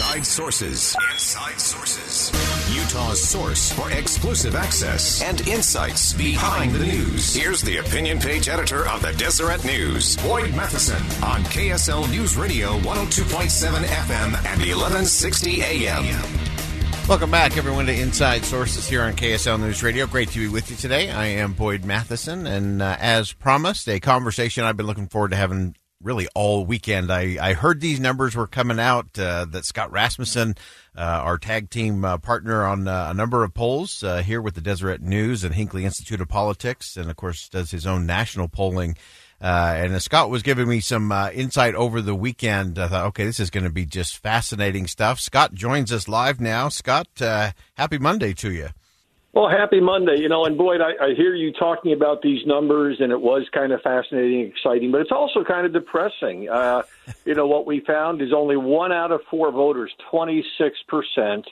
Inside Sources. Inside Sources. Utah's source for exclusive access and insights behind the news. Here's the opinion page editor of the Deseret News, Boyd Matheson, on KSL News Radio 102.7 FM and 1160 AM. Welcome back, everyone, to Inside Sources here on KSL News Radio. Great to be with you today. I am Boyd Matheson, and uh, as promised, a conversation I've been looking forward to having really all weekend. I, I heard these numbers were coming out uh, that Scott Rasmussen, uh, our tag team uh, partner on uh, a number of polls uh, here with the Deseret News and Hinckley Institute of Politics, and of course does his own national polling. Uh, and Scott was giving me some insight over the weekend. I thought, okay, this is going to be just fascinating stuff. Scott joins us live now. Scott, happy Monday to you. Well, happy Monday. You know, and Boyd, I, I hear you talking about these numbers, and it was kind of fascinating, exciting, but it's also kind of depressing. Uh, you know, what we found is only one out of four voters, 26%,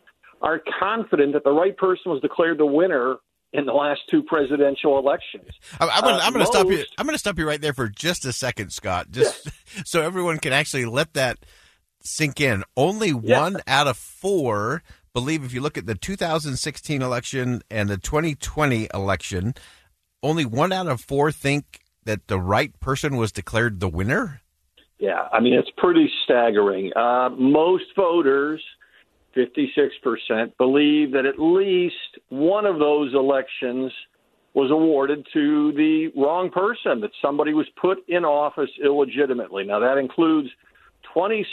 are confident that the right person was declared the winner in the last two presidential elections. I'm, I'm going to stop you. I'm going to stop you right there for just a second, Scott, just yeah. so everyone can actually let that sink in. Only yeah. one out of four believe if you look at the 2016 election and the 2020 election, only one out of four think that the right person was declared the winner? Yeah, I mean, it's pretty staggering. Uh, most voters, 56%, believe that at least one of those elections was awarded to the wrong person, that somebody was put in office illegitimately. Now, that includes 26%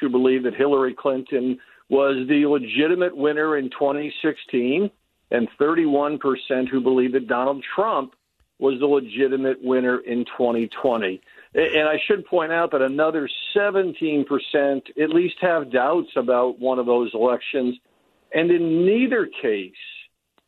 who believe that Hillary Clinton was the legitimate winner in 2016, and 31% who believe that Donald Trump was the legitimate winner in 2020. And I should point out that another 17% at least have doubts about one of those elections. And in neither case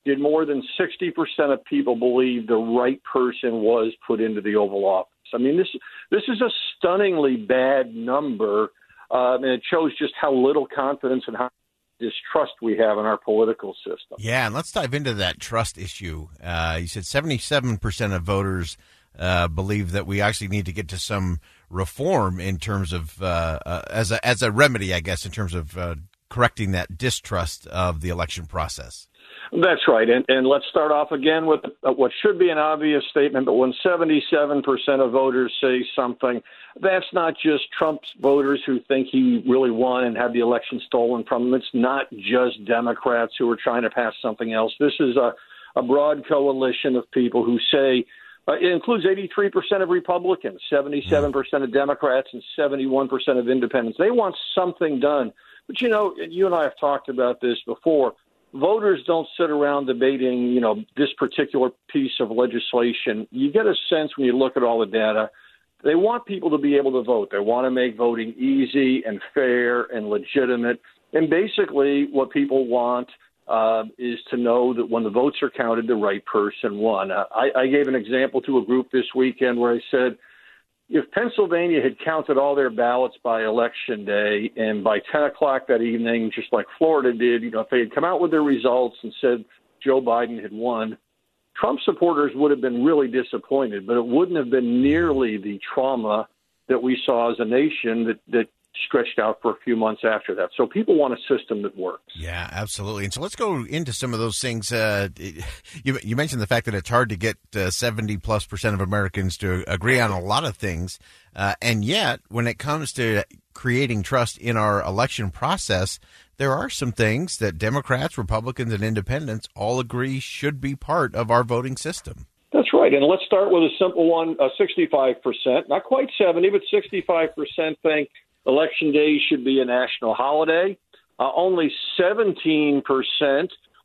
did more than 60% of people believe the right person was put into the Oval Office. I mean, this, this is a stunningly bad number um, and it shows just how little confidence and how distrust we have in our political system. Yeah, and let's dive into that trust issue. Uh, you said 77% of voters uh, believe that we actually need to get to some reform in terms of uh, uh as a as a remedy, I guess, in terms of uh, correcting that distrust of the election process. That's right. And, and let's start off again with what should be an obvious statement, but when 77% of voters say something, that's not just Trump's voters who think he really won and had the election stolen from him. It's not just Democrats who are trying to pass something else. This is a, a broad coalition of people who say, uh, it includes 83% of Republicans, 77% of Democrats, and 71% of independents. They want something done. But, you know, you and I have talked about this before voters don't sit around debating, you know, this particular piece of legislation. You get a sense when you look at all the data. They want people to be able to vote. They want to make voting easy and fair and legitimate. And basically, what people want uh, is to know that when the votes are counted, the right person won. Uh, I, I gave an example to a group this weekend where I said, if Pennsylvania had counted all their ballots by election day and by 10 o'clock that evening, just like Florida did, you know, if they had come out with their results and said Joe Biden had won, Trump supporters would have been really disappointed, but it wouldn't have been nearly the trauma that we saw as a nation that, that stretched out for a few months after that. So people want a system that works. Yeah, absolutely. And so let's go into some of those things. Uh, you, you, mentioned the fact that it's hard to get uh, 70 plus percent of Americans to agree on a lot of things. Uh, and yet, when it comes to creating trust in our election process, there are some things that Democrats, Republicans, and independents all agree should be part of our voting system. That's right. And let's start with a simple one uh, 65%, not quite 70, but 65% think Election day should be a national holiday. Uh, only 17%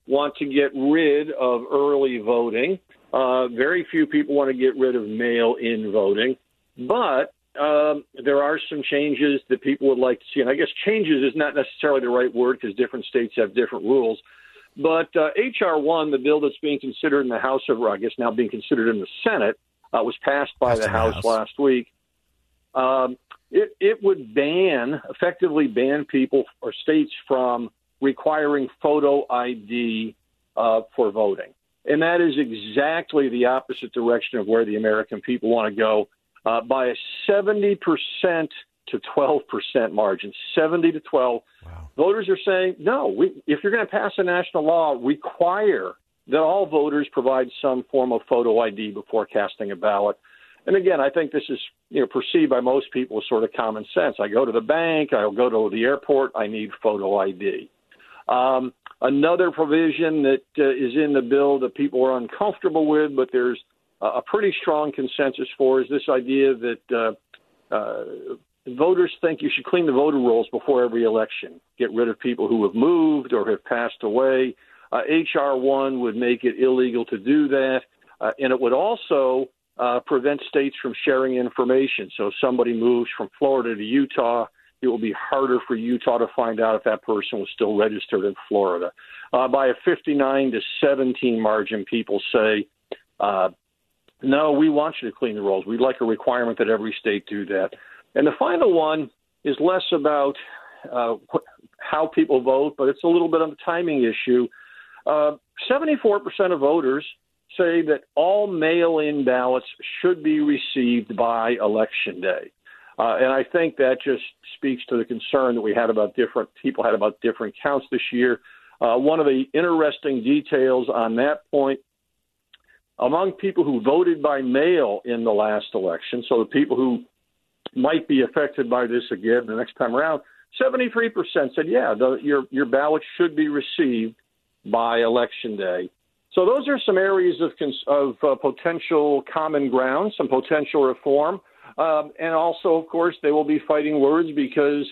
want to get rid of early voting. Uh, very few people want to get rid of mail in voting. But um, there are some changes that people would like to see, and I guess changes is not necessarily the right word because different states have different rules. But uh, HR one, the bill that's being considered in the House of, I guess now being considered in the Senate, uh, was passed by the House, House, last week. Um, it, it would ban, effectively ban people or states from requiring photo ID uh, for voting. And that is exactly the opposite direction of where the American people want to go uh, by a 70% to 12% margin, 70 to 12. Wow. Voters are saying, no, we, if you're going to pass a national law, require that all voters provide some form of photo ID before casting a ballot. And again, I think this is you know perceived by most people as sort of common sense. I go to the bank, I'll go to the airport, I need photo ID. Um, another provision that uh, is in the bill that people are uncomfortable with, but there's a pretty strong consensus for is this idea that uh, uh, voters think you should clean the voter rolls before every election, get rid of people who have moved or have passed away. Uh, HR 1 would make it illegal to do that, uh, and it would also uh, prevent states from sharing information. So if somebody moves from Florida to Utah, it will be harder for Utah to find out if that person was still registered in Florida. Uh, by a 59 to 17 margin, people say uh, no, we want you to clean the rolls. We'd like a requirement that every state do that. And the final one is less about uh, how people vote, but it's a little bit of a timing issue. Uh, 74% of voters say that all mail in ballots should be received by election day. Uh, and I think that just speaks to the concern that we had about different people had about different counts this year. Uh, one of the interesting details on that point among people who voted by mail in the last election, so the people who might be affected by this again the next time around, 73% said, yeah, the, your, your ballot should be received by election day. So those are some areas of, of uh, potential common ground, some potential reform. Um, and also, of course, they will be fighting words because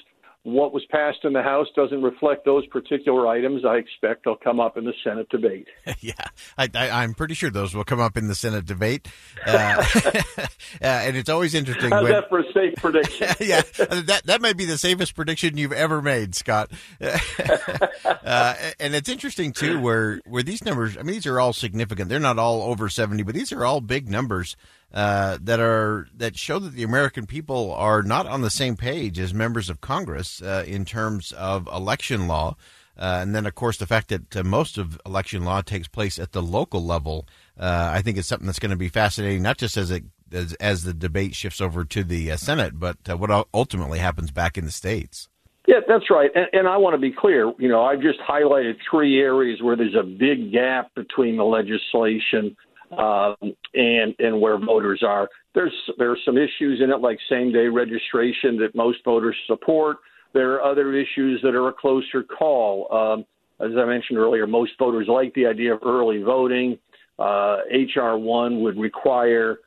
what was passed in the House doesn't reflect those particular items. I expect they'll come up in the Senate debate. yeah, I, am pretty sure those will come up in the Senate debate. Uh, uh, and it's always interesting. How's when, that for a safe prediction? yeah, that that might be the safest prediction you've ever made, Scott. uh, and it's interesting too, where where these numbers. I mean, these are all significant. They're not all over seventy, but these are all big numbers uh, that are that show that the American people are not on the same page as members of Congress uh, in terms of election law. Uh, and then, of course, the fact that uh, most of election law takes place at the local level, uh, I think is something that's going to be fascinating, not just as it as, as the debate shifts over to the uh, Senate, but what ultimately happens back in the states. Yeah, that's right. And, and I want to be clear. You know, I've just highlighted three areas where there's a big gap between the legislation um, and and where voters are. There's there are some issues in it like same day registration that most voters support. There are other issues that are a closer call. Um, as I mentioned earlier, most voters like the idea of early voting. Uh, HR one would require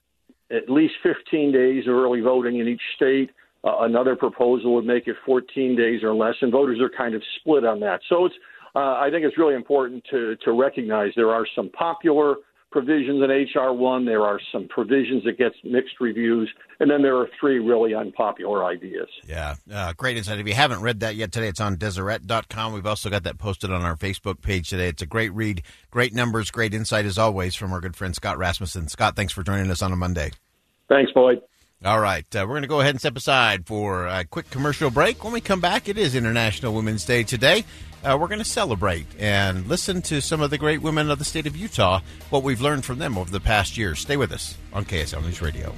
at least 15 days of early voting in each state. Uh, another proposal would make it 14 days or less, and voters are kind of split on that. So it's uh, I think it's really important to to recognize there are some popular provisions in HR one. There are some provisions that gets mixed reviews, and then there are three really unpopular ideas. Yeah, uh, great insight. If you haven't read that yet today, it's on Deseret.com. We've also got that posted on our Facebook page today. It's a great read, great numbers, great insight as always from our good friend Scott Rasmussen. Scott, thanks for joining us on a Monday. Thanks, Boyd. All right, uh, we're going to go ahead and step aside for a quick commercial break. When we come back, it is International Women's Day today uh, we're going to celebrate and listen to some of the great women of the state of Utah, what we've learned from them over the past year. Stay with us on KSL News Radio.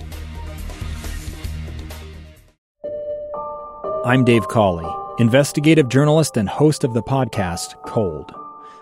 I'm Dave Cawley, investigative journalist and host of the podcast Cold.